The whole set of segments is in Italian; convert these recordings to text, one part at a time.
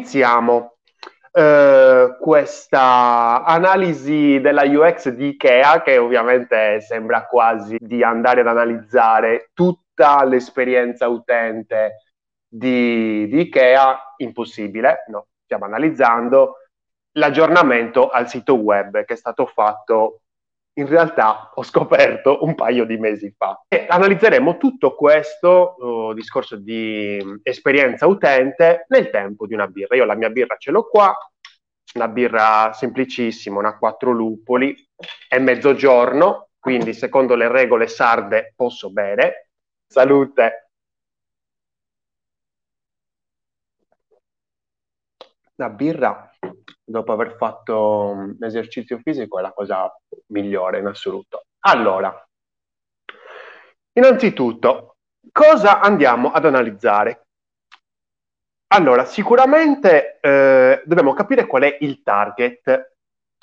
iniziamo eh, questa analisi della UX di Ikea, che ovviamente sembra quasi di andare ad analizzare tutta l'esperienza utente di, di Ikea, impossibile, no, stiamo analizzando l'aggiornamento al sito web che è stato fatto in realtà ho scoperto un paio di mesi fa. E analizzeremo tutto questo uh, discorso di esperienza utente nel tempo di una birra. Io la mia birra ce l'ho qua, una birra semplicissima, una quattro lupoli, è mezzogiorno, quindi secondo le regole sarde posso bere. Salute! La birra dopo aver fatto un esercizio fisico è la cosa migliore in assoluto. Allora, innanzitutto, cosa andiamo ad analizzare? Allora, sicuramente eh, dobbiamo capire qual è il target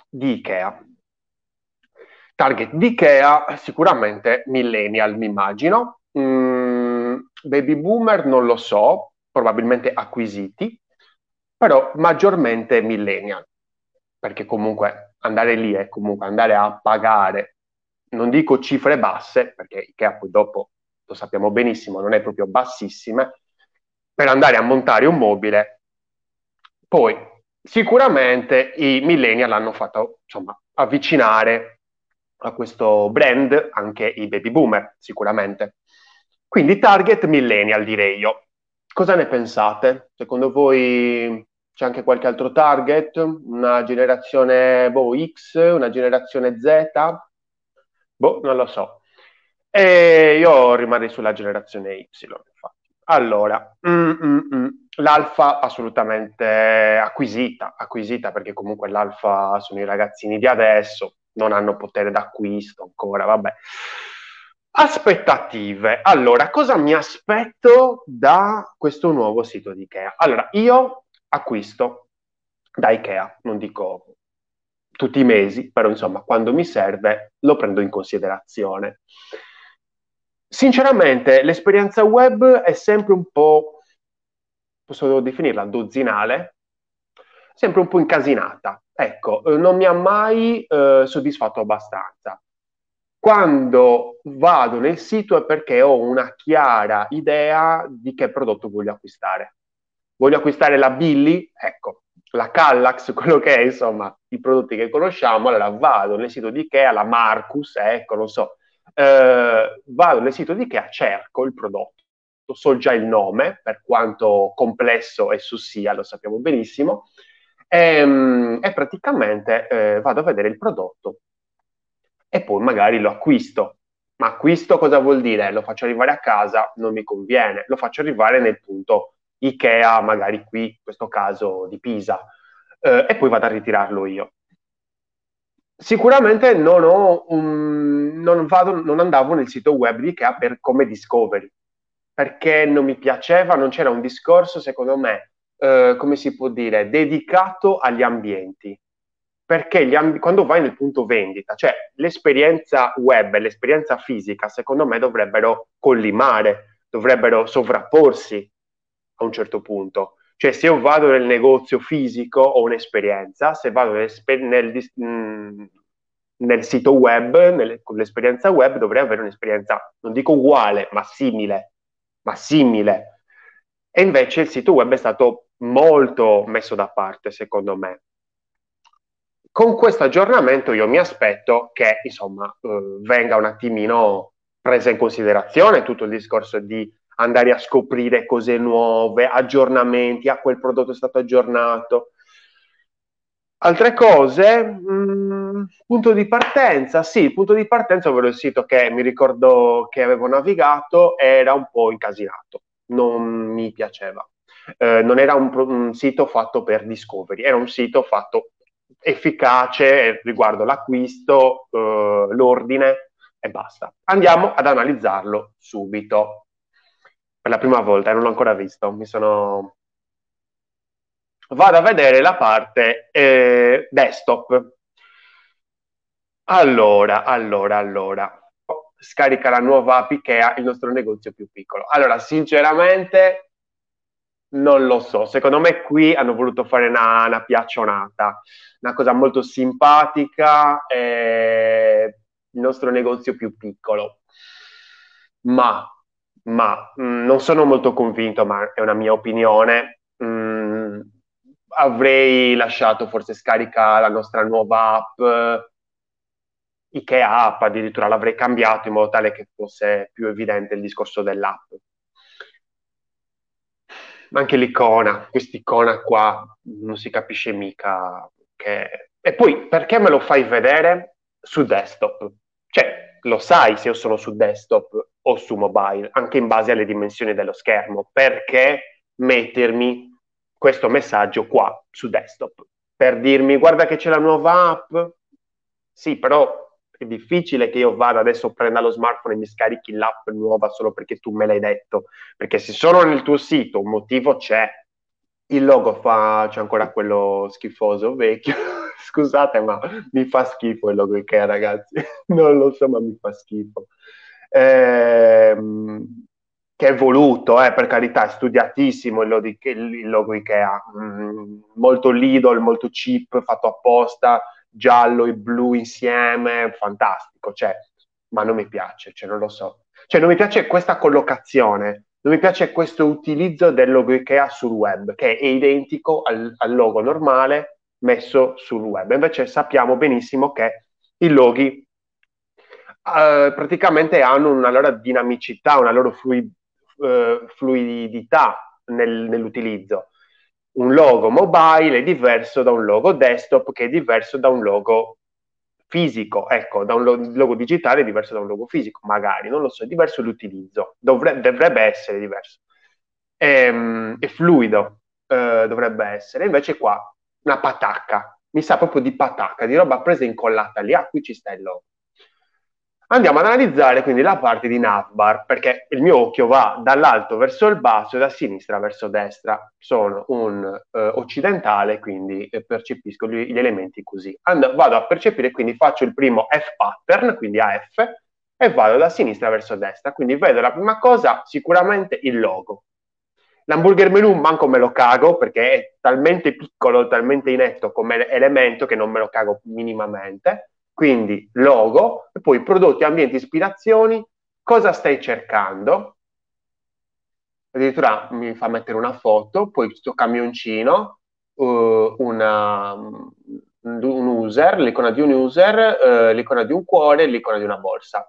di Ikea. Target di Ikea sicuramente millennial, mi immagino. Mm, baby boomer non lo so, probabilmente acquisiti però maggiormente millennial, perché comunque andare lì è comunque andare a pagare, non dico cifre basse, perché Ikea poi dopo lo sappiamo benissimo, non è proprio bassissime, per andare a montare un mobile. Poi sicuramente i millennial hanno fatto insomma, avvicinare a questo brand anche i baby boomer, sicuramente. Quindi target millennial direi io. Cosa ne pensate? Secondo voi c'è anche qualche altro target? Una generazione boh, X, una generazione Z? Boh, non lo so. E io rimarrei sulla generazione Y, infatti. Allora, mm, mm, mm. l'alfa assolutamente acquisita, acquisita perché comunque l'alfa sono i ragazzini di adesso, non hanno potere d'acquisto ancora, vabbè. Aspettative. Allora, cosa mi aspetto da questo nuovo sito di Ikea? Allora, io acquisto da Ikea, non dico tutti i mesi, però insomma quando mi serve lo prendo in considerazione. Sinceramente l'esperienza web è sempre un po', posso definirla dozzinale, sempre un po' incasinata. Ecco, non mi ha mai eh, soddisfatto abbastanza. Quando vado nel sito è perché ho una chiara idea di che prodotto voglio acquistare. Voglio acquistare la Billy, ecco, la Callax, quello che è, insomma, i prodotti che conosciamo, allora vado nel sito di Ikea, la Marcus, ecco, non so, eh, vado nel sito di Ikea, cerco il prodotto, so già il nome, per quanto complesso esso sia, lo sappiamo benissimo, e, ehm, e praticamente eh, vado a vedere il prodotto e poi magari lo acquisto. Ma acquisto cosa vuol dire? Lo faccio arrivare a casa, non mi conviene, lo faccio arrivare nel punto Ikea, magari qui, in questo caso di Pisa, eh, e poi vado a ritirarlo io. Sicuramente non, un, non, vado, non andavo nel sito web di Ikea per, come discovery, perché non mi piaceva, non c'era un discorso, secondo me, eh, come si può dire, dedicato agli ambienti. Perché amb- quando vai nel punto vendita, cioè l'esperienza web e l'esperienza fisica, secondo me dovrebbero collimare, dovrebbero sovrapporsi a un certo punto. Cioè, se io vado nel negozio fisico ho un'esperienza, se vado nel, nel, mm, nel sito web, nel, con l'esperienza web, dovrei avere un'esperienza, non dico uguale, ma simile, ma simile. E invece il sito web è stato molto messo da parte, secondo me. Con questo aggiornamento io mi aspetto che, insomma, eh, venga un attimino presa in considerazione tutto il discorso di andare a scoprire cose nuove, aggiornamenti, ah, quel prodotto è stato aggiornato. Altre cose, mh, mm, punto di partenza, sì, il punto di partenza, ovvero il sito che mi ricordo che avevo navigato, era un po' incasinato, non mi piaceva. Eh, non era un, un, sito fatto per discovery, era un sito fatto efficace riguardo l'acquisto, eh, l'ordine e basta. Andiamo ad analizzarlo subito per la prima volta non l'ho ancora visto. Mi sono... Vado a vedere la parte eh, desktop. Allora, allora, allora. Scarica la nuova app Ikea, il nostro negozio più piccolo. Allora, sinceramente, Non lo so, secondo me qui hanno voluto fare una, una piaccionata, una cosa molto simpatica, eh, il nostro negozio più piccolo. Ma, ma mh, mm, non sono molto convinto, ma è una mia opinione. Mh, mm, avrei lasciato forse scarica la nostra nuova app, Ikea app, addirittura l'avrei cambiato in modo tale che fosse più evidente il discorso dell'app anche l'icona, quest'icona qua non si capisce mica che... E poi perché me lo fai vedere su desktop? Cioè, lo sai se io sono su desktop o su mobile, anche in base alle dimensioni dello schermo. Perché mettermi questo messaggio qua su desktop? Per dirmi, guarda che c'è la nuova app? Sì, però è difficile che io vada adesso, prenda lo smartphone e mi scarichi l'app nuova solo perché tu me l'hai detto. Perché se sono nel tuo sito, un motivo c'è. Il logo fa, c'è ancora quello schifoso vecchio. Scusate, ma mi fa schifo il logo Ikea, ragazzi. non lo so, ma mi fa schifo. Ehm, che è voluto, eh, per carità, è studiatissimo il logo, il logo Ikea. Mm, molto Lidl, molto cheap, fatto apposta giallo e blu insieme, fantastico, cioè, ma non mi piace, cioè, non lo so. Cioè, non mi piace questa collocazione, non mi piace questo utilizzo del logo IKEA sul web, che è identico al, al logo normale messo sul web. Invece sappiamo benissimo che i loghi Uh, praticamente hanno una loro dinamicità, una loro fluid, uh, fluidità nel, nell'utilizzo un logo mobile è diverso da un logo desktop che è diverso da un logo fisico, ecco, da un logo digitale è diverso da un logo fisico, magari, non lo so, è diverso l'utilizzo, Dovre- dovrebbe essere diverso. È, ehm, è fluido, eh, dovrebbe essere, invece qua una patacca, mi sa proprio di patacca, di roba presa e incollata lì, ah, qui ci sta il logo. Andiamo ad analizzare quindi la parte di navbar, perché il mio occhio va dall'alto verso il basso e da sinistra verso destra. Sono un eh, occidentale, quindi eh, percepisco gli, gli, elementi così. And- vado a percepire, quindi faccio il primo F pattern, quindi AF, e vado da sinistra verso destra. Quindi vedo la prima cosa, sicuramente il logo. L'hamburger menu manco me lo cago perché è talmente piccolo, talmente inetto come elemento che non me lo cago minimamente quindi logo, e poi prodotti, ambienti, ispirazioni, cosa stai cercando? Addirittura mi fa mettere una foto, poi questo camioncino, uh, una, un user, l'icona di un user, uh, l'icona di un cuore, l'icona di una borsa.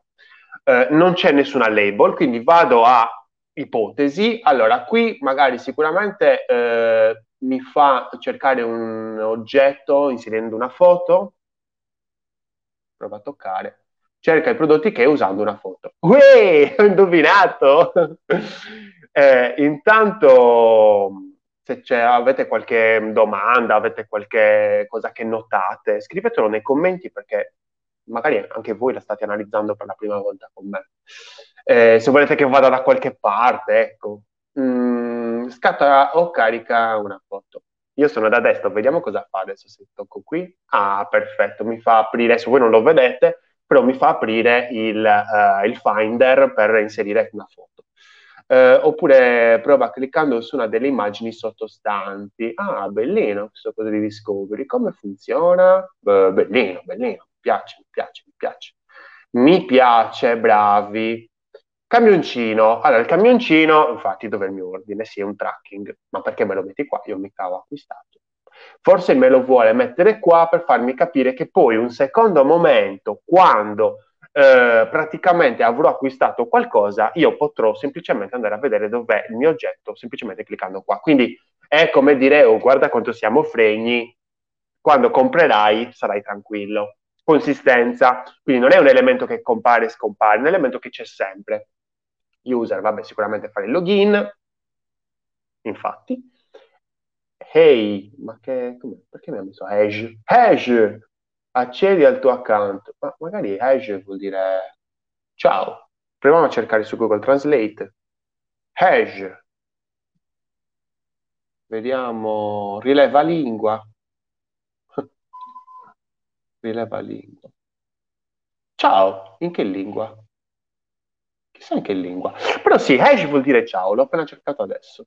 Uh, non c'è nessuna label, quindi vado a ipotesi. Allora, qui magari sicuramente mi fa cercare un oggetto inserendo una foto, prova a toccare, cerca i prodotti che usando una foto. Uè, ho indovinato! eh, intanto, se avete qualche domanda, avete qualche cosa che notate, scrivetelo nei commenti perché magari anche voi la state analizzando per la prima volta con me. Eh, se volete che vada da qualche parte, ecco, mm, scatta o carica una foto. Io sono da destra, vediamo cosa fa adesso se tocco qui. Ah, perfetto, mi fa aprire, adesso voi non lo vedete, però mi fa aprire il, uh, il Finder per inserire una foto. Uh, oppure prova cliccando su una delle immagini sottostanti. Ah, bellino questo cosa di Discovery. Come funziona? Uh, bellino, bellino, mi piace, mi piace, mi piace. Mi piace, bravi. Camioncino, allora il camioncino, infatti dove è il mio ordine? Sì, è un tracking, ma perché me lo metti qua? Io mica ho acquistato. Forse me lo vuole mettere qua per farmi capire che poi un secondo momento, quando eh, praticamente avrò acquistato qualcosa, io potrò semplicemente andare a vedere dov'è il mio oggetto, semplicemente cliccando qua. Quindi è come dire, oh guarda quanto siamo fregni, quando comprerai sarai tranquillo. Consistenza, quindi non è un elemento che compare e scompare, è un elemento che c'è sempre user, vabbè, sicuramente fare il login, infatti. Hey, ma che, come, perché mi ha messo hash? Hash, accedi al tuo account. Ma magari hash vuol dire ciao. Proviamo a cercare su Google Translate. Hash. Vediamo, rileva lingua. rileva lingua. Ciao, in che lingua? Chissà in che lingua. Però sì, hash vuol dire ciao, l'ho appena cercato adesso.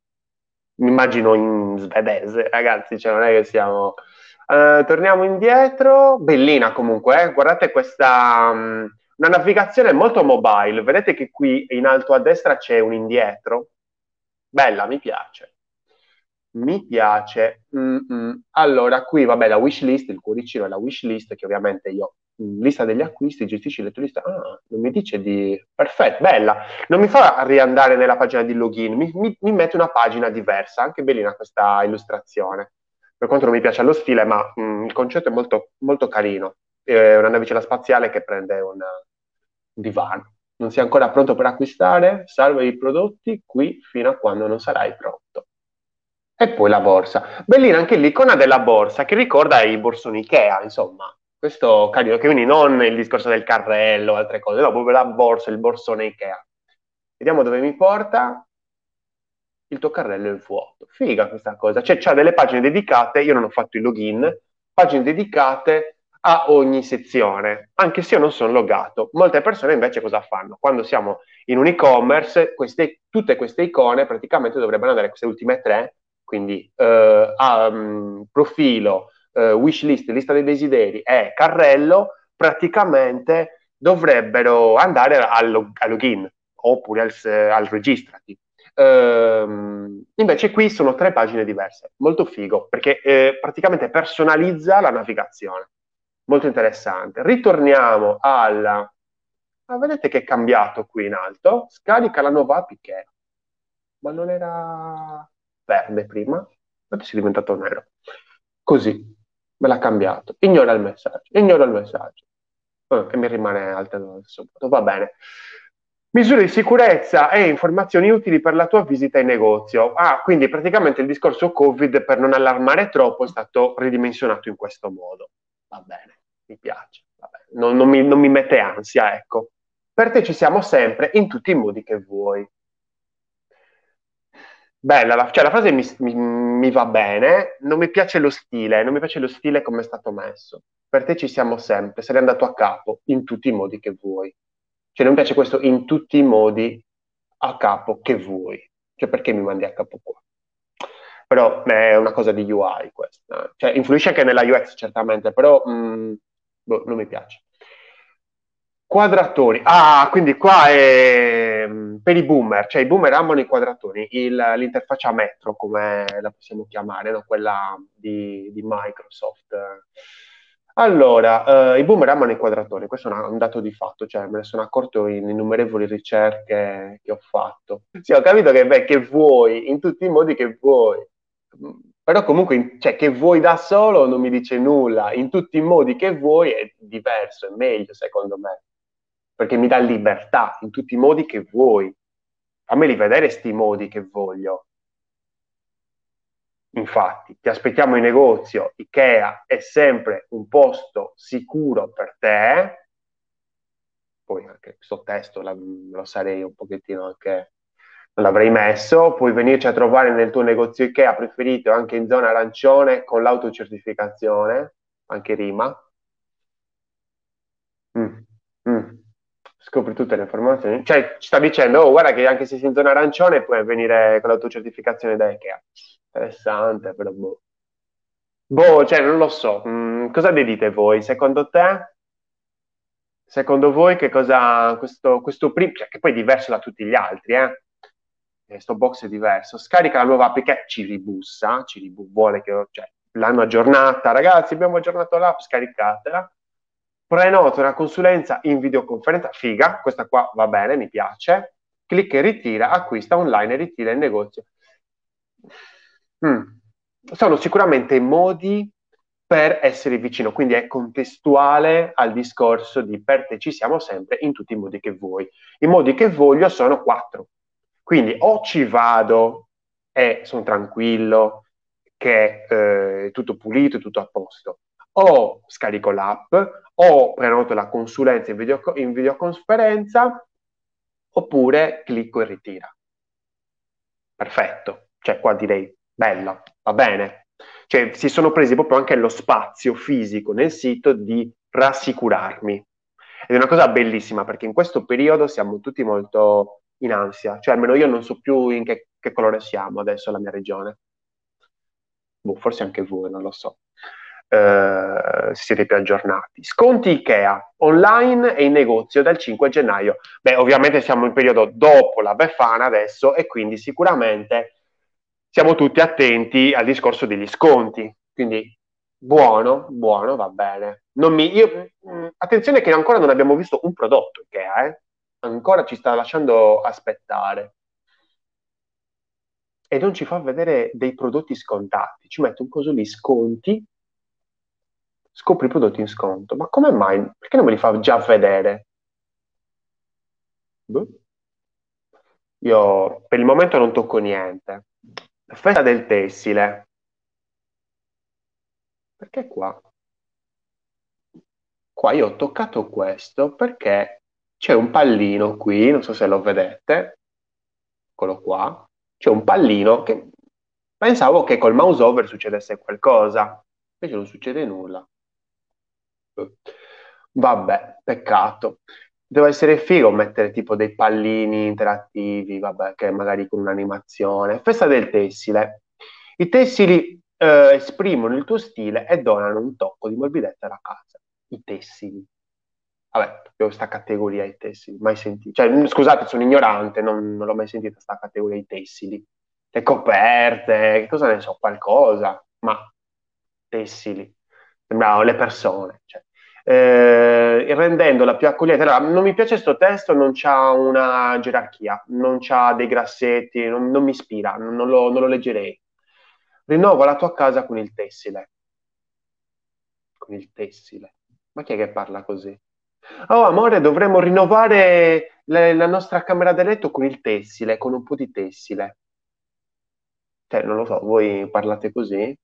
mi immagino in svedese, ragazzi, cioè non è che siamo... Uh, torniamo indietro, bellina comunque, eh? guardate questa... Um, una navigazione molto mobile, vedete che qui in alto a destra c'è un indietro, bella, mi piace. Mi piace. Mm-mm. Allora, qui vabbè, la wish list, il cuoricino è la wish list che ovviamente io lista degli acquisti, gestisci le tue liste. Ah, non mi dice di... Perfetto, bella. Non mi fa riandare nella pagina di login, mi, mi, mi mette una pagina diversa. Anche bellina questa illustrazione. Per quanto non mi piace lo stile, ma mh, mm, il concetto è molto, molto carino. È una navicella spaziale che prende una, un divano. Non sei ancora pronto per acquistare? Salva i prodotti qui fino a quando non sarai pronto. E poi la borsa. Bellina anche l'icona della borsa che ricorda i borsoni Ikea, insomma questo carino, che quindi non il discorso del carrello, altre cose, no, proprio la borsa, il borsone Ikea. Vediamo dove mi porta. Il tuo carrello è vuoto. Figa questa cosa. Cioè, c'ha delle pagine dedicate, io non ho fatto il login, pagine dedicate a ogni sezione, anche se io non sono logato. Molte persone invece cosa fanno? Quando siamo in un e-commerce, queste, tutte queste icone praticamente dovrebbero andare, queste ultime tre, quindi eh, um, profilo, eh, wish list, lista dei desideri e carrello, praticamente dovrebbero andare al, log- al login oppure al, al registrati. Uh, invece qui sono tre pagine diverse, molto figo, perché eh, praticamente personalizza la navigazione. Molto interessante. Ritorniamo alla... Ah, vedete che è cambiato qui in alto. Scarica la nuova APK. Ma non era verde prima? Adesso è diventato nero. Così me l'ha cambiato, ignora il messaggio, ignora il messaggio. Oh, e mi rimane alta sotto, va bene. Misure di sicurezza e informazioni utili per la tua visita in negozio. Ah, quindi praticamente il discorso Covid, per non allarmare troppo, è stato ridimensionato in questo modo. Va bene, mi piace. Non, non, mi, non mi mette ansia, ecco. Per te ci siamo sempre in tutti i modi che vuoi. Bella, la, cioè la frase mi, mi, mi, va bene, non mi piace lo stile, non mi piace lo stile come è stato messo. Per te ci siamo sempre, sei andato a capo in tutti i modi che vuoi. Cioè non mi piace questo in tutti i modi a capo che vuoi. Cioè perché mi mandi a capo qua? Però è una cosa di UI questa. Cioè influisce anche nella UX certamente, però mh, mm, boh, non mi piace. Quadratori. Ah, quindi qua è mm, per i boomer, cioè i boomer amano i quadratori, il, l'interfaccia Metro, come la possiamo chiamare, no? quella di, di, Microsoft. Allora, eh, i boomer amano i quadratori, questo è un dato di fatto, cioè me ne sono accorto in innumerevoli ricerche che ho fatto. Sì, ho capito che, beh, che vuoi, in tutti i modi che vuoi, però comunque, cioè, che vuoi da solo non mi dice nulla, in tutti i modi che vuoi è diverso, è meglio secondo me perché mi dà libertà in tutti i modi che vuoi. Fammeli vedere sti modi che voglio. Infatti, ti aspettiamo in negozio, Ikea è sempre un posto sicuro per te. Poi anche questo testo la, lo sarei un pochettino anche non l'avrei messo, puoi venirci a trovare nel tuo negozio Ikea preferito anche in zona arancione con l'autocertificazione, anche rima. Mm, mm scopri tutte le informazioni. Cioè, ci sta dicendo, oh, guarda che anche se sei in zona arancione puoi venire con l'autocertificazione da Ikea. Interessante, però boh. Boh, cioè, non lo so. Mm, cosa ne dite voi? Secondo te? Secondo voi che cosa... Questo, questo primo... Cioè, che poi è diverso da tutti gli altri, eh? Questo box è diverso. Scarica la nuova app che ci ribussa, ci ribu- vuole che... Cioè, l'hanno aggiornata. Ragazzi, abbiamo aggiornato l'app, scaricatela prenota una consulenza in videoconferenza, figa, questa qua va bene, mi piace, clicca e ritira, acquista online e ritira in negozio. Mm. Sono sicuramente modi per essere vicino, quindi è contestuale al discorso di per te ci siamo sempre in tutti i modi che vuoi. I modi che voglio sono quattro, quindi o ci vado e sono tranquillo, che eh, è tutto pulito, tutto a posto, o scarico l'app, o prenoto la consulenza in, video, in videoconferenza, oppure clicco e ritira. Perfetto, cioè qua direi bella, va bene. Cioè si sono presi proprio anche lo spazio fisico nel sito di rassicurarmi. Ed è una cosa bellissima perché in questo periodo siamo tutti molto in ansia, cioè almeno io non so più in che Che colore siamo adesso la mia regione? Boh, forse anche voi, non lo so. Uh, siete più aggiornati. Sconti Ikea online e in negozio dal 5 gennaio. Beh, ovviamente siamo in periodo dopo la Befana adesso e quindi sicuramente siamo tutti attenti al discorso degli sconti. Quindi buono, buono, va bene. Mi, io, mm, attenzione che ancora non abbiamo visto un prodotto Ikea, eh? ancora ci sta lasciando aspettare. E non ci fa vedere dei prodotti scontati, ci mette un coso lì, sconti, scopri i prodotti in sconto. Ma come mai? Perché non me li fa già vedere? Boh. Io per il momento non tocco niente. Festa del tessile. Perché qua? Qua io ho toccato questo perché c'è un pallino qui, non so se lo vedete, eccolo qua, c'è un pallino che pensavo che col mouse over succedesse qualcosa, invece non succede nulla. Vabbè, peccato. Deve essere figo mettere tipo dei pallini interattivi, vabbè, che magari con un'animazione. Festa del tessile. I tessili eh, esprimono il tuo stile e donano un tocco di morbidezza alla casa. I tessili. Vabbè, proprio questa categoria i tessili, mai sentito. Cioè, scusate, sono ignorante, non, non l'ho mai sentita questa categoria i tessili. Le coperte, che cosa ne so, qualcosa, ma tessili. Sembravano le persone. Cioè. Eh, rendendola più accogliente. Allora, non mi piace questo testo, non c'ha una gerarchia, non c'ha dei grassetti, non, non mi ispira, non lo, non lo leggerei. Rinnova la tua casa con il tessile. Con il tessile. Ma chi è che parla così? Oh, amore, dovremmo rinnovare le- la nostra camera da letto con il tessile, con un po' di tessile. Cioè, non lo so, voi parlate così?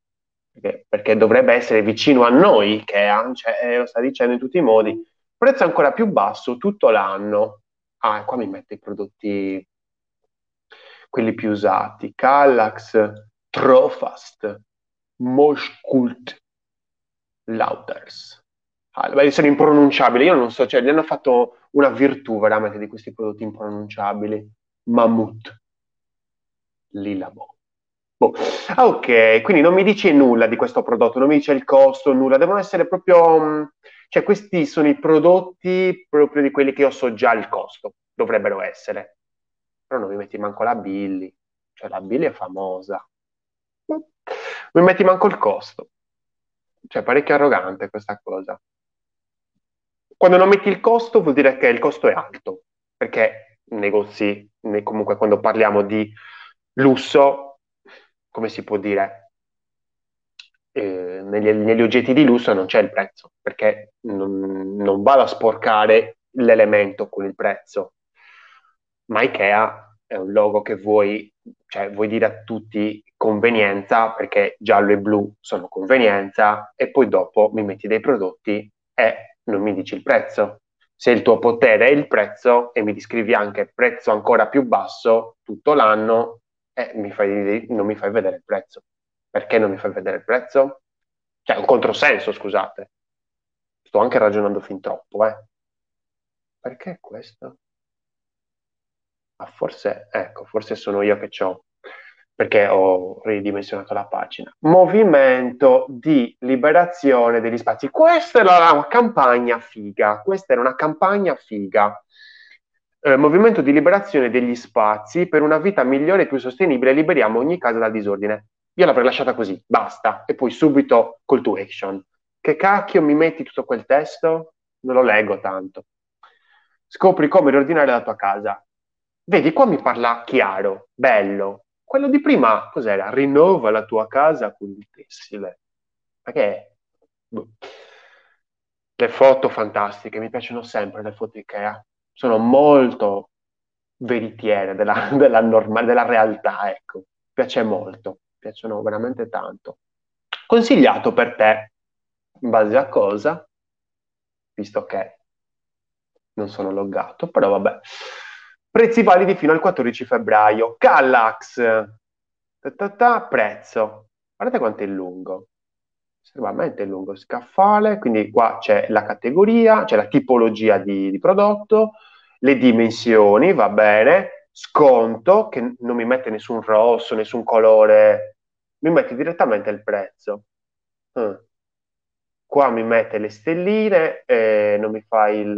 Perché, perché dovrebbe essere vicino a noi, Ikea, cioè, eh, lo sta dicendo in tutti i modi. Prezzo ancora più basso tutto l'anno. Ah, qua mi mette i prodotti, quelli più usati. Kallax, Trofast, Moschkult, Lauters. Ah, sono impronunciabili, io non so, cioè, gli hanno fatto una virtù veramente di questi prodotti impronunciabili. Mammut, Lilabo. Boh. Ah, ok, quindi non mi dice nulla di questo prodotto, non mi dice il costo, nulla, devono essere proprio, mm, cioè questi sono i prodotti proprio di quelli che io so già il costo, dovrebbero essere. Però non mi metti manco la Billy, cioè la Billy è famosa. Non mi metti manco il costo. Cioè, parecchio arrogante questa cosa. Quando non metti il costo vuol dire che il costo è alto, perché negozi, comunque quando parliamo di lusso, come si può dire, eh, negli, negli, oggetti di lusso non c'è il prezzo, perché non, non vado a sporcare l'elemento con il prezzo. Ma Ikea è un logo che vuoi, cioè, vuoi dire a tutti convenienza, perché giallo e blu sono convenienza, e poi dopo mi metti dei prodotti e non mi dici il prezzo. Se il tuo potere è il prezzo e mi descrivi anche prezzo ancora più basso tutto l'anno, eh, mi fai, non mi fai vedere il prezzo. Perché non mi fai vedere il prezzo? Cioè, un controsenso, scusate. Sto anche ragionando fin troppo, eh. Perché questo? Ma forse, ecco, forse sono io che ho perché ho ridimensionato la pagina. Movimento di liberazione degli spazi. Questa era una campagna figa. Questa era una campagna figa. Eh, movimento di liberazione degli spazi per una vita migliore e più sostenibile. Liberiamo ogni casa dal disordine. Io l'avrei lasciata così, basta. E poi subito call to action. Che cacchio mi metti tutto quel testo? Non lo leggo tanto. Scopri come riordinare la tua casa. Vedi, qua mi parla chiaro, bello, quello di prima, cos'era? Rinnova la tua casa con il tessile. Perché? Boh. Le foto fantastiche, mi piacciono sempre le foto Ikea. Sono molto veritiere della, della, norma, della realtà, ecco. Piace molto, piacciono veramente tanto. Consigliato per te, in base a cosa? Visto che non sono loggato, però vabbè. Prezzi validi fino al 14 febbraio. Kallax. Ta ta ta, prezzo. Guardate quanto è lungo. Estremamente lungo. Scaffale, quindi qua c'è la categoria, c'è la tipologia di, di prodotto, le dimensioni, va bene. sconto che non mi mette nessun rosso, nessun colore, mi mette direttamente il prezzo. Mm. Qua mi mette le stelline, e non mi fa il,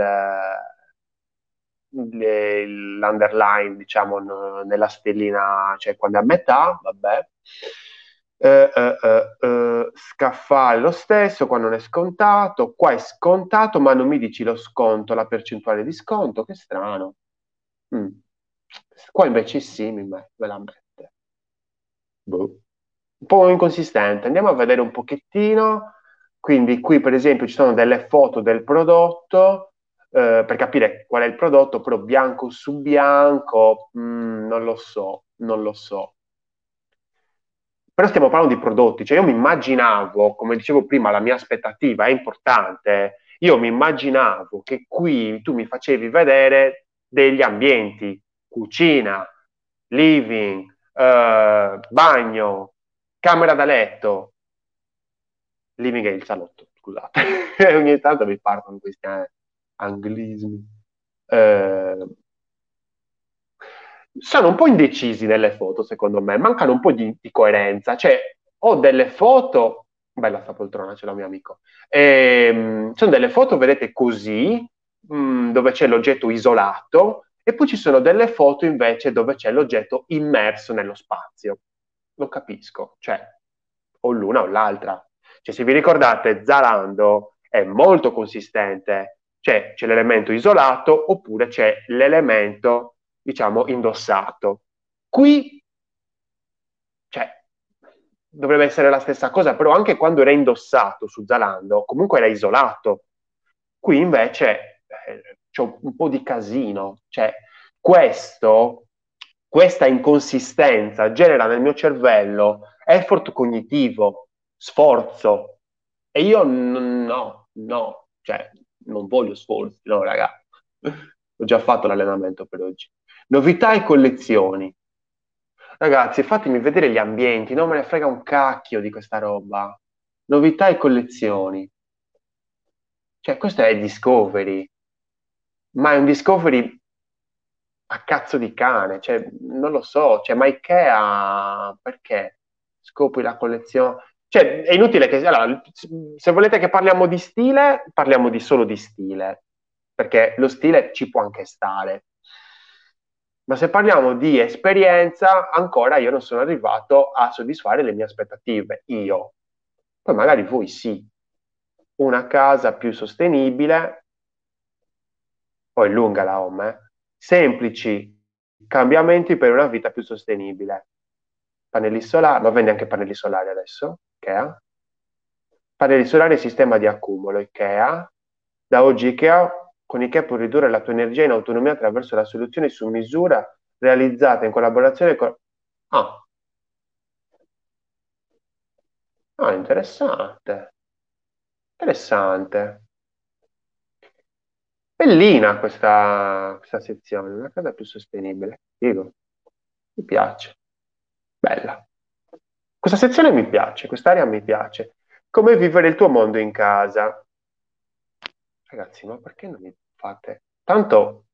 l'underline, diciamo, nella stellina, cioè quando è a metà, vabbè. Eh, eh, eh, eh, scaffale lo stesso, qua non è scontato, qua è scontato, ma non mi dici lo sconto, la percentuale di sconto, che strano. Mm. Qua invece sì, mi me, la mette. Boh. Un po' inconsistente. Andiamo a vedere un pochettino. Quindi qui per esempio ci sono delle foto del prodotto eh, per capire qual è il prodotto, però bianco su bianco, mm, non lo so, non lo so. Però stiamo parlando di prodotti, cioè io mi immaginavo, come dicevo prima, la mia aspettativa è importante, io mi immaginavo che qui tu mi facevi vedere degli ambienti, cucina, living, eh, bagno, camera da letto, living è il salotto, scusate, ogni tanto mi partono questi eh, anglismi. Eh, sono un po' indecisi nelle foto, secondo me, mancano un po' di, di coerenza. Cioè, ho delle foto, bella sta poltrona, c'è la mio amico. Eh, sono delle foto, vedete, così, mh, mm, dove c'è l'oggetto isolato, e poi ci sono delle foto invece dove c'è l'oggetto immerso nello spazio. Lo capisco, cioè, o l'una o l'altra. Cioè, se vi ricordate, Zalando è molto consistente, cioè c'è l'elemento isolato oppure c'è l'elemento diciamo, indossato. Qui, cioè, dovrebbe essere la stessa cosa, però anche quando era indossato su Zalando, comunque era isolato. Qui invece eh, c'è un po' di casino, cioè, questo, questa inconsistenza genera nel mio cervello effort cognitivo, sforzo, e io n- no, no, cioè, non voglio sforzi, no, raga. Ho già fatto l'allenamento per oggi. Novità e collezioni. Ragazzi, fatemi vedere gli ambienti, non me ne frega un cacchio di questa roba. Novità e collezioni. Cioè, questo è Discovery, ma è un Discovery a cazzo di cane, cioè, non lo so, cioè, ma Ikea, perché scopri la collezione? Cioè, è inutile che... Allora, se volete che parliamo di stile, parliamo di solo di stile, perché lo stile ci può anche stare. Ma se parliamo di esperienza, ancora io non sono arrivato a soddisfare le mie aspettative, io. Poi magari voi sì. Una casa più sostenibile, poi lunga la home, eh? semplici cambiamenti per una vita più sostenibile. Pannelli solari, ma vende anche pannelli solari adesso, Ikea. Pannelli solari e sistema di accumulo, Ikea. Da oggi Ikea con Ikea puoi ridurre la tua energia in autonomia attraverso la soluzione su misura realizzata in collaborazione con... Ah, ah interessante. Interessante. Bellina questa, questa sezione, una casa più sostenibile. Dico, mi piace. Bella. Questa sezione mi piace, quest'area mi piace. Come vivere il tuo mondo in casa? Ragazzi, ma perché non mi fate? Tanto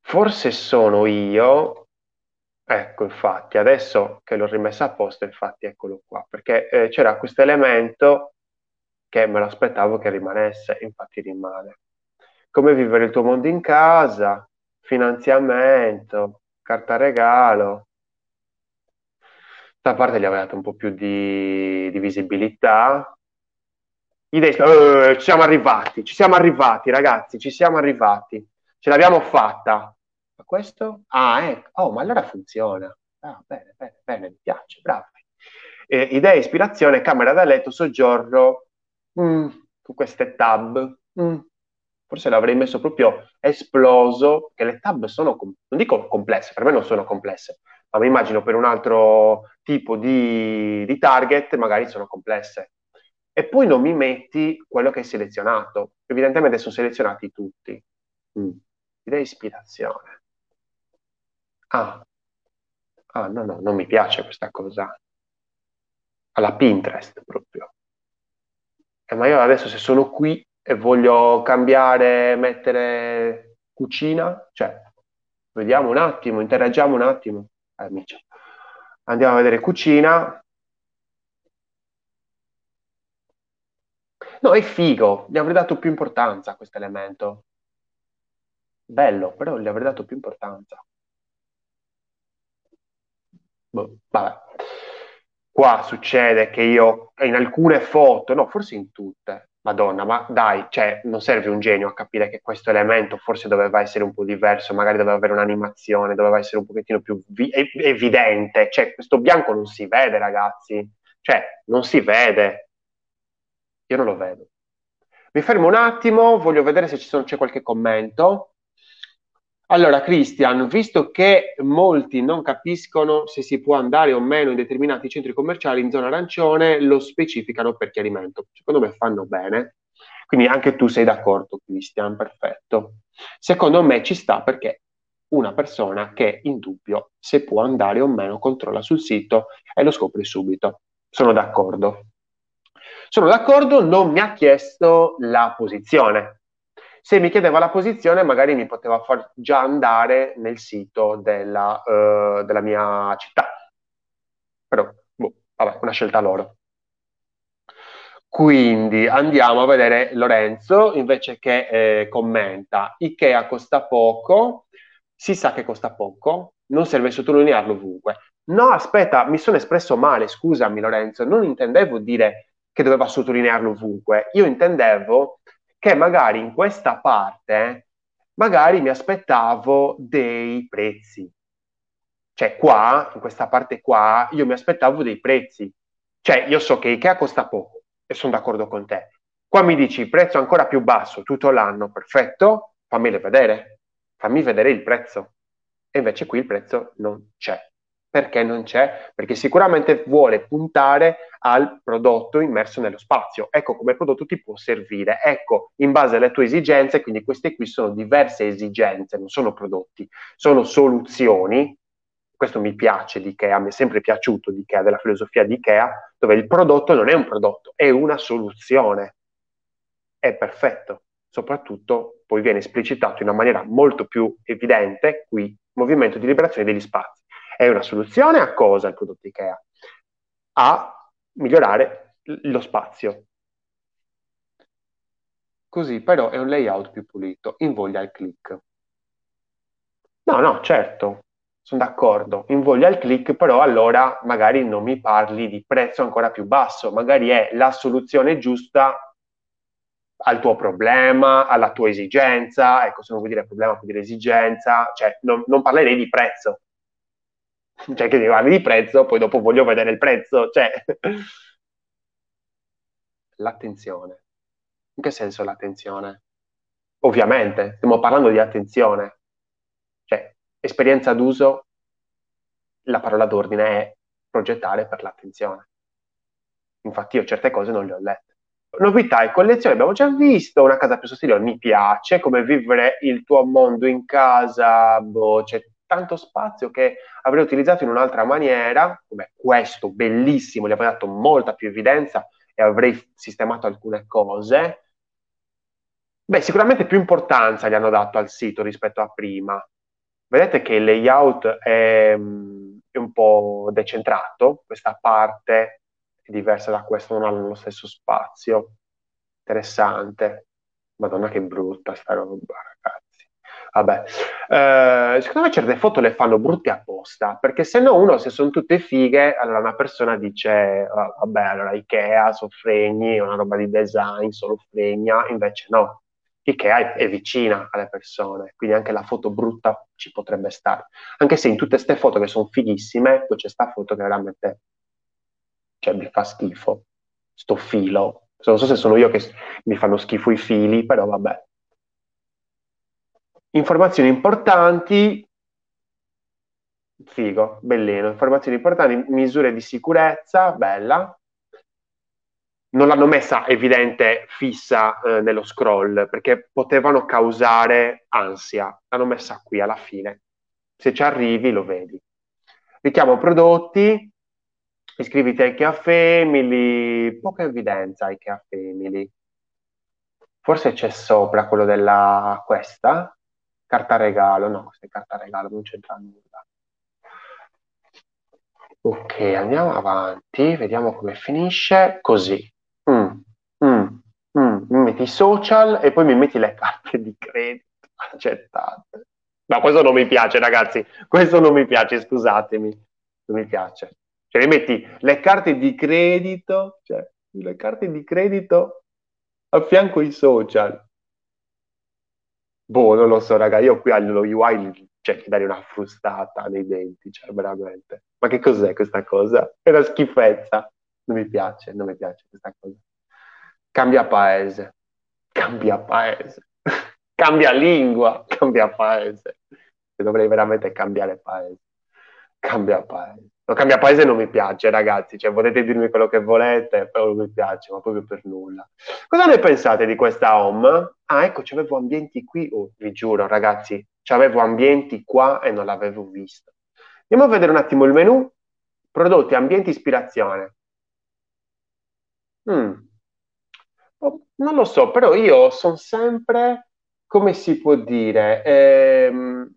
forse sono io, ecco infatti, adesso che l'ho rimessa a posto, infatti eccolo qua, perché eh, c'era questo elemento che me lo aspettavo che rimanesse, infatti rimane. Come vivere il tuo mondo in casa, finanziamento, carta regalo. Da parte gli aveva dato un po' più di, di visibilità, idee, uh, ci siamo arrivati, ci siamo arrivati ragazzi, ci siamo arrivati, ce l'abbiamo fatta. Ma questo? Ah, ecco, oh, ma allora funziona. Ah, bene, bene, bene, mi piace, bravi. Eh, idea, ispirazione, camera da letto, soggiorno, mm, con queste tab. Mm, forse l'avrei messo proprio esploso, che le tab sono, non dico complesse, per me non sono complesse, ma mi immagino per un altro tipo di, di target magari sono complesse e poi non mi metti quello che hai selezionato. Evidentemente sono selezionati tutti. Mm. Idea ispirazione. Ah. ah, no, no, non mi piace questa cosa. Alla Pinterest proprio. Eh, ma io adesso se sono qui e voglio cambiare, mettere cucina, cioè Vediamo un attimo, interagiamo un attimo. Amici. Andiamo a vedere cucina. No, è figo, gli avrei dato più importanza a questo elemento. Bello, però gli avrei dato più importanza. Boh, vabbè. Qua succede che io in alcune foto, no, forse in tutte, Madonna, ma dai, cioè, non serve un genio a capire che questo elemento forse doveva essere un po' diverso, magari doveva avere un'animazione, doveva essere un pochettino più vi- evidente. Cioè, questo bianco non si vede, ragazzi. Cioè, non si vede. Io non lo vedo. Mi fermo un attimo, voglio vedere se sono, c'è qualche commento. Allora, Christian, visto che molti non capiscono se si può andare o meno in determinati centri commerciali in zona arancione, lo specificano per chiarimento. Secondo me fanno bene. Quindi anche tu sei d'accordo, Christian, perfetto. Secondo me ci sta perché una persona che in dubbio se può andare o meno controlla sul sito e lo scopre subito. Sono d'accordo. Sono d'accordo, non mi ha chiesto la posizione, se mi chiedeva la posizione, magari mi poteva far già andare nel sito della, uh, della mia città. Però, boh, vabbè, una scelta loro. Quindi andiamo a vedere Lorenzo invece che eh, commenta Ikea costa poco, si sa che costa poco, non serve sottolinearlo ovunque. No, aspetta, mi sono espresso male, scusami Lorenzo, non intendevo dire che doveva sottolinearlo ovunque, io intendevo che magari in questa parte magari mi aspettavo dei prezzi. Cioè qua, in questa parte qua, io mi aspettavo dei prezzi. Cioè io so che Ikea costa poco e sono d'accordo con te. Qua mi dici prezzo ancora più basso tutto l'anno, perfetto, fammelo vedere, fammi vedere il prezzo. E invece qui il prezzo non c'è. Perché non c'è? Perché sicuramente vuole puntare al prodotto immerso nello spazio. Ecco come prodotto ti può servire. Ecco, in base alle tue esigenze, quindi queste qui sono diverse esigenze, non sono prodotti, sono soluzioni. Questo mi piace di Ikea, mi è sempre piaciuto di Ikea, della filosofia di Ikea, dove il prodotto non è un prodotto, è una soluzione. È perfetto. Soprattutto poi viene esplicitato in una maniera molto più evidente qui, movimento di liberazione degli spazi è una soluzione a cosa il prodotto IKEA? A migliorare lo spazio. Così però è un layout più pulito, invoglia il click. No, no, certo, sono d'accordo, invoglia il click, però allora magari non mi parli di prezzo ancora più basso, magari è la soluzione giusta al tuo problema, alla tua esigenza, ecco se non vuoi dire problema, vuoi dire esigenza, cioè non, non parlerei di prezzo, cioè che mi parli di prezzo, poi dopo voglio vedere il prezzo, cioè... L'attenzione. In che senso l'attenzione? Ovviamente, stiamo parlando di attenzione. Cioè, esperienza d'uso, la parola d'ordine è progettare per l'attenzione. Infatti io certe cose non le ho lette. Novità e collezioni abbiamo già visto, una casa più sostenibile mi piace, come vivere il tuo mondo in casa, boh, c'è tanto spazio che avrei utilizzato in un'altra maniera, come questo bellissimo, gli avrei dato molta più evidenza e avrei sistemato alcune cose. Beh, sicuramente più importanza gli hanno dato al sito rispetto a prima. Vedete che il layout è, è un po' decentrato, questa parte è diversa da questa, non hanno lo stesso spazio. Interessante. Madonna che brutta sta roba, ragazzi. Vabbè, eh, secondo me certe foto le fanno brutte apposta, perché se no uno, se sono tutte fighe, allora una persona dice, vabbè, allora Ikea, soffregni, una roba di design, solo fregna, invece no, Ikea è, è, vicina alle persone, quindi anche la foto brutta ci potrebbe stare. Anche se in tutte queste foto che sono fighissime, poi c'è sta foto che veramente, cioè, mi fa schifo, sto filo. Non so se sono io che mi fanno schifo i fili, però vabbè. Informazioni importanti, figo, bellino, informazioni importanti, misure di sicurezza, bella. Non l'hanno messa evidente, fissa eh, nello scroll, perché potevano causare ansia. L'hanno messa qui alla fine. Se ci arrivi lo vedi. Richiamo prodotti, iscriviti a IKEA Family, poca evidenza IKEA Family. Forse c'è sopra quello della questa, Carta regalo, no, questa è carta regalo, non c'entra nulla. Ok, andiamo avanti, vediamo come finisce. Così. Mm, mm, mm. Mi metti i social e poi mi metti le carte di credito accettate. Ma questo non mi piace, ragazzi. Questo non mi piace, scusatemi. Non mi piace. Cioè, mi metti le carte di credito, cioè, le carte di credito a fianco ai social. Boh, non lo so, raga, io qui allo UI cioè, che dare una frustata nei denti, cioè, veramente. Ma che cos'è questa cosa? È una schifezza. Non mi piace, non mi piace questa cosa. Cambia paese. Cambia paese. cambia lingua. Cambia paese. Dovrei veramente cambiare paese. Cambia paese. No, cambia paese non mi piace, ragazzi. Cioè, potete dirmi quello che volete, però non mi piace, ma proprio per nulla. Cosa ne pensate di questa home? Ah, ecco, c'avevo ambienti qui. Oh, vi giuro, ragazzi, c'avevo ambienti qua e non l'avevo visto. Andiamo a vedere un attimo il menu. Prodotti, ambienti, ispirazione. Mm. Oh, non lo so, però io sono sempre, come si può dire, ehm,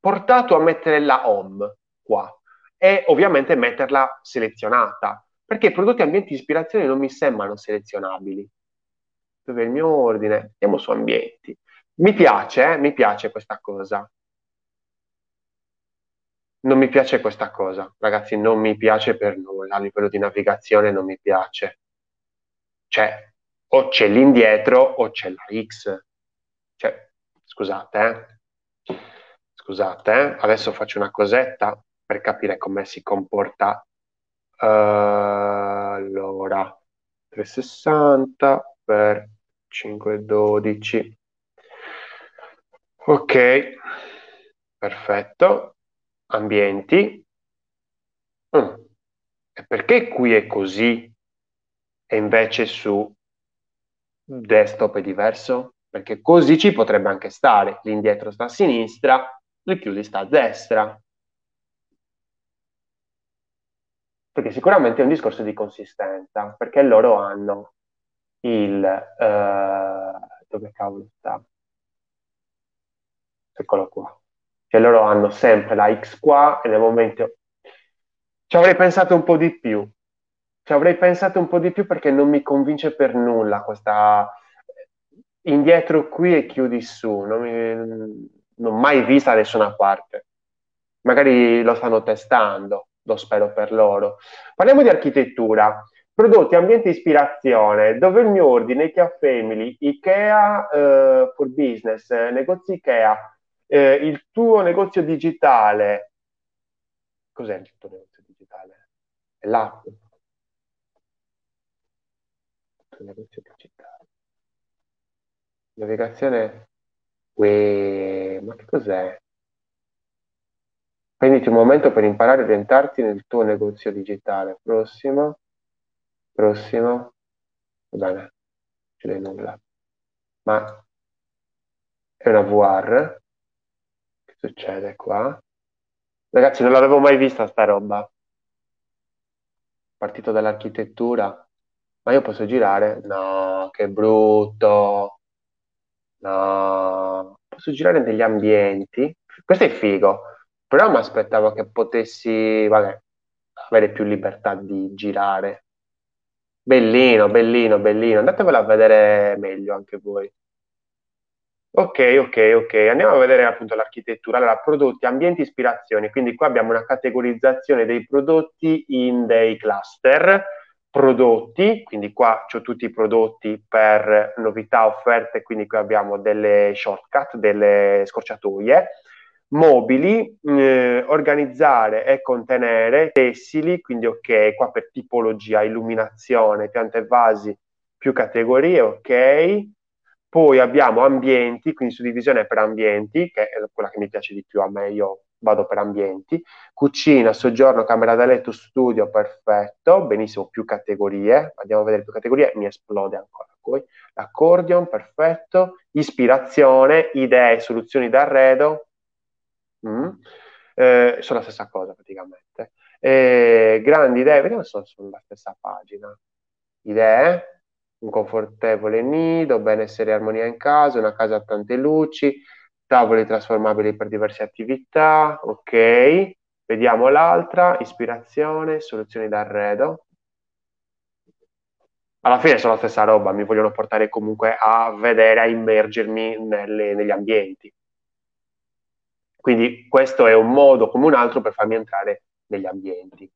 portato a mettere la home qua e ovviamente metterla selezionata, perché i prodotti ambienti di ispirazione non mi sembrano selezionabili. Dove è il mio ordine? Andiamo su ambienti. Mi piace, eh? mi piace questa cosa. Non mi piace questa cosa, ragazzi, non mi piace per nulla, a livello di navigazione non mi piace. Cioè, o c'è l'indietro o c'è la X. Cioè, scusate, eh? Scusate, eh? adesso faccio una cosetta per capire come si comporta. Uh, allora, 360 per 512. Ok, perfetto. Ambienti. Mm. E perché qui è così e invece su desktop è diverso? Perché così ci potrebbe anche stare. L'indietro sta a sinistra, il chiudi sta a destra. Perché sicuramente è un discorso di consistenza, perché loro hanno il... Uh, dove cavolo sta? Eccolo qua. Cioè loro hanno sempre la X qua e nel momento... Ci avrei pensato un po' di più. Ci avrei pensato un po' di più perché non mi convince per nulla questa... Indietro qui e chiudi su. Non, mi... non ho mai vista da nessuna parte. Magari lo stanno testando lo spero per loro. Parliamo di architettura. Prodotti, ambiente ispirazione, dove il mio ordine, IKEA Family, IKEA eh, for Business, eh, negozi IKEA, eh, il tuo negozio digitale. Cos'è il tuo negozio digitale? È l'app. Il tuo negozio digitale. Navigazione. Uè, ma che cos'è? Prenditi un momento per imparare a orientarti nel tuo negozio digitale. Prossimo, prossimo. Va bene, non c'è nulla. Ma è una VR. Che succede qua? Ragazzi, non l'avevo mai vista sta roba. Partito dall'architettura. Ma io posso girare? No, che brutto. No. Posso girare negli ambienti. Questo è figo però mi aspettavo che potessi, vabbè, avere più libertà di girare. Bellino, bellino, bellino. Andatevelo a vedere meglio anche voi. Ok, ok, ok. Andiamo a vedere appunto l'architettura. Allora, prodotti, ambienti, ispirazioni. Quindi qua abbiamo una categorizzazione dei prodotti in dei cluster. Prodotti, quindi qua ho tutti i prodotti per novità, offerte, quindi qui abbiamo delle shortcut, delle scorciatoie mobili, eh, organizzare e contenere tessili, quindi ok, qua per tipologia, illuminazione, piante e vasi, più categorie, ok. Poi abbiamo ambienti, quindi suddivisione per ambienti, che è quella che mi piace di più a me, io vado per ambienti. Cucina, soggiorno, camera da letto, studio, perfetto, benissimo, più categorie. Andiamo a vedere più categorie, mi esplode ancora. Poi l'accordion, perfetto. Ispirazione, idee, soluzioni d'arredo, Mm. Eh, sono la stessa cosa praticamente. Eh, grandi idee, vediamo se sono sulla stessa pagina. Idee, un confortevole nido, benessere e armonia in casa, una casa a tante luci, tavoli trasformabili per diverse attività, ok. Vediamo l'altra, ispirazione, soluzioni d'arredo. Alla fine sono la stessa roba, mi vogliono portare comunque a vedere, a immergermi nelle, negli ambienti. Quindi questo è un modo come un altro per farmi entrare negli ambienti.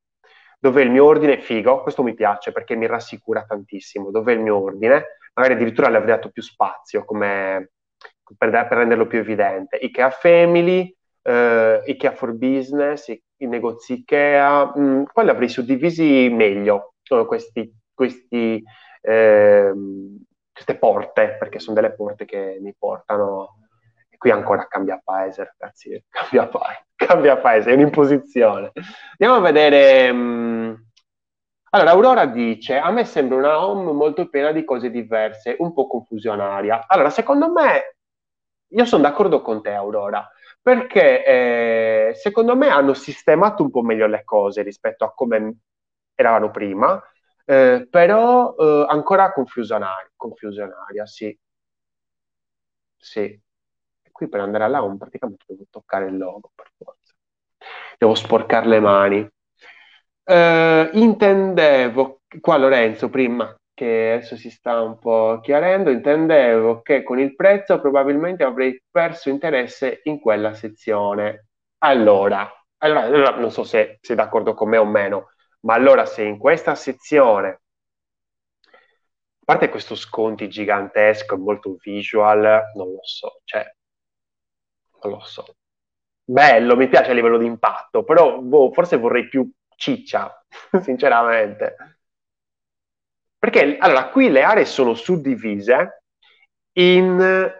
Dove il mio ordine figo, questo mi piace perché mi rassicura tantissimo. Dove il mio ordine, magari addirittura le avrei dato più spazio come, per, per renderlo più evidente. Ikea Family, eh, Ikea for Business, i, i negozi Ikea, mh, mm, poi li avrei suddivisi meglio, questi, questi, eh, queste porte, perché sono delle porte che mi portano qui ancora cambia paese, ragazzi, cambia paese, cambia paese, è un'imposizione. Andiamo a vedere... Mm, allora, Aurora dice, a me sembra una home molto piena di cose diverse, un po' confusionaria. Allora, secondo me, io sono d'accordo con te, Aurora, perché eh, secondo me hanno sistemato un po' meglio le cose rispetto a come eravano prima, eh, però eh, ancora confusionaria, confusionaria, sì. Sì qui per andare là praticamente devo toccare il logo per forza. Devo sporcare le mani. Uh, intendevo, qua Lorenzo prima, che adesso si sta un po' chiarendo, intendevo che con il prezzo probabilmente avrei perso interesse in quella sezione. Allora, allora, allora non so se sei d'accordo con me o meno, ma allora se in questa sezione, a parte questo sconti gigantesco, molto visual, non lo so, cioè lo so. Bello, mi piace a livello di impatto, però boh, forse vorrei più ciccia, sinceramente. Perché allora qui le aree sono suddivise in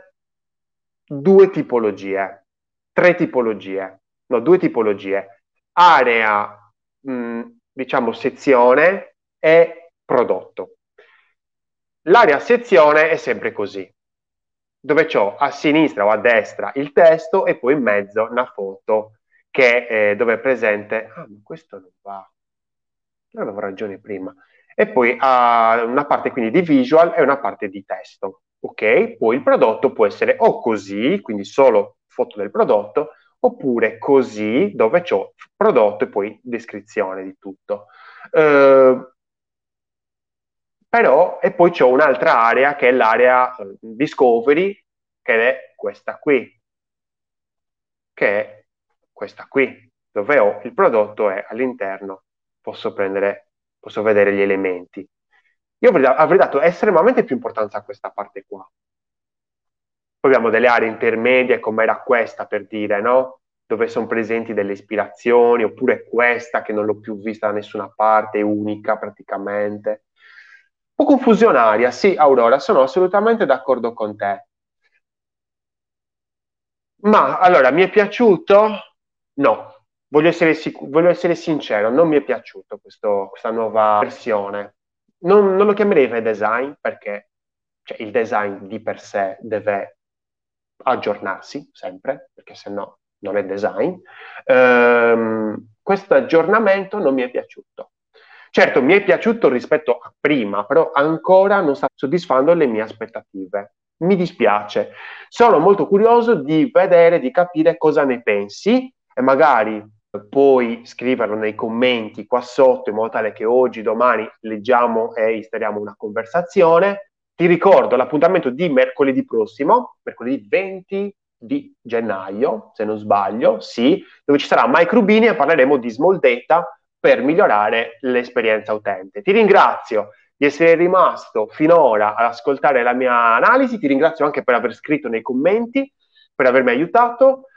due tipologie, tre tipologie, no, due tipologie. Area, mh, diciamo, sezione e prodotto. L'area sezione è sempre così dove ho a sinistra o a destra il testo e poi in mezzo una foto che eh, dove è presente, ah ma questo non va, io avevo ragione prima, e poi ha una parte quindi di visual e una parte di testo, ok? Poi il prodotto può essere o così, quindi solo foto del prodotto, oppure così, dove ho prodotto e poi descrizione di tutto. Uh, però, e poi c'è un'altra area che è l'area eh, discovery, che è questa qui, che è questa qui, dove ho il prodotto e all'interno posso prendere, posso vedere gli elementi. Io avrei, dato estremamente più importanza a questa parte qua. Poi abbiamo delle aree intermedie, come era questa per dire, no? Dove sono presenti delle ispirazioni, oppure questa che non l'ho più vista da nessuna parte, unica praticamente po' confusionaria, sì, Aurora, sono assolutamente d'accordo con te. Ma allora, mi è piaciuto? No, voglio essere, sic- voglio essere sincero, non mi è piaciuto questo, questa nuova versione. Non, non, lo chiamerei redesign perché cioè, il design di per sé deve aggiornarsi sempre, perché se no non è design. Ehm, questo aggiornamento non mi è piaciuto. Certo, mi è piaciuto rispetto a prima, però ancora non sta soddisfando le mie aspettative. Mi dispiace. Sono molto curioso di vedere, di capire cosa ne pensi e magari puoi scriverlo nei commenti qua sotto in modo tale che oggi, domani leggiamo e installiamo una conversazione. Ti ricordo l'appuntamento di mercoledì prossimo, mercoledì 20 di gennaio, se non sbaglio, sì, dove ci sarà Mike Rubini e parleremo di small data per migliorare l'esperienza utente. Ti ringrazio di essere rimasto finora ad ascoltare la mia analisi, ti ringrazio anche per aver scritto nei commenti, per avermi aiutato.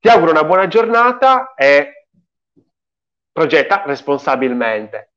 Ti auguro una buona giornata e progetta responsabilmente.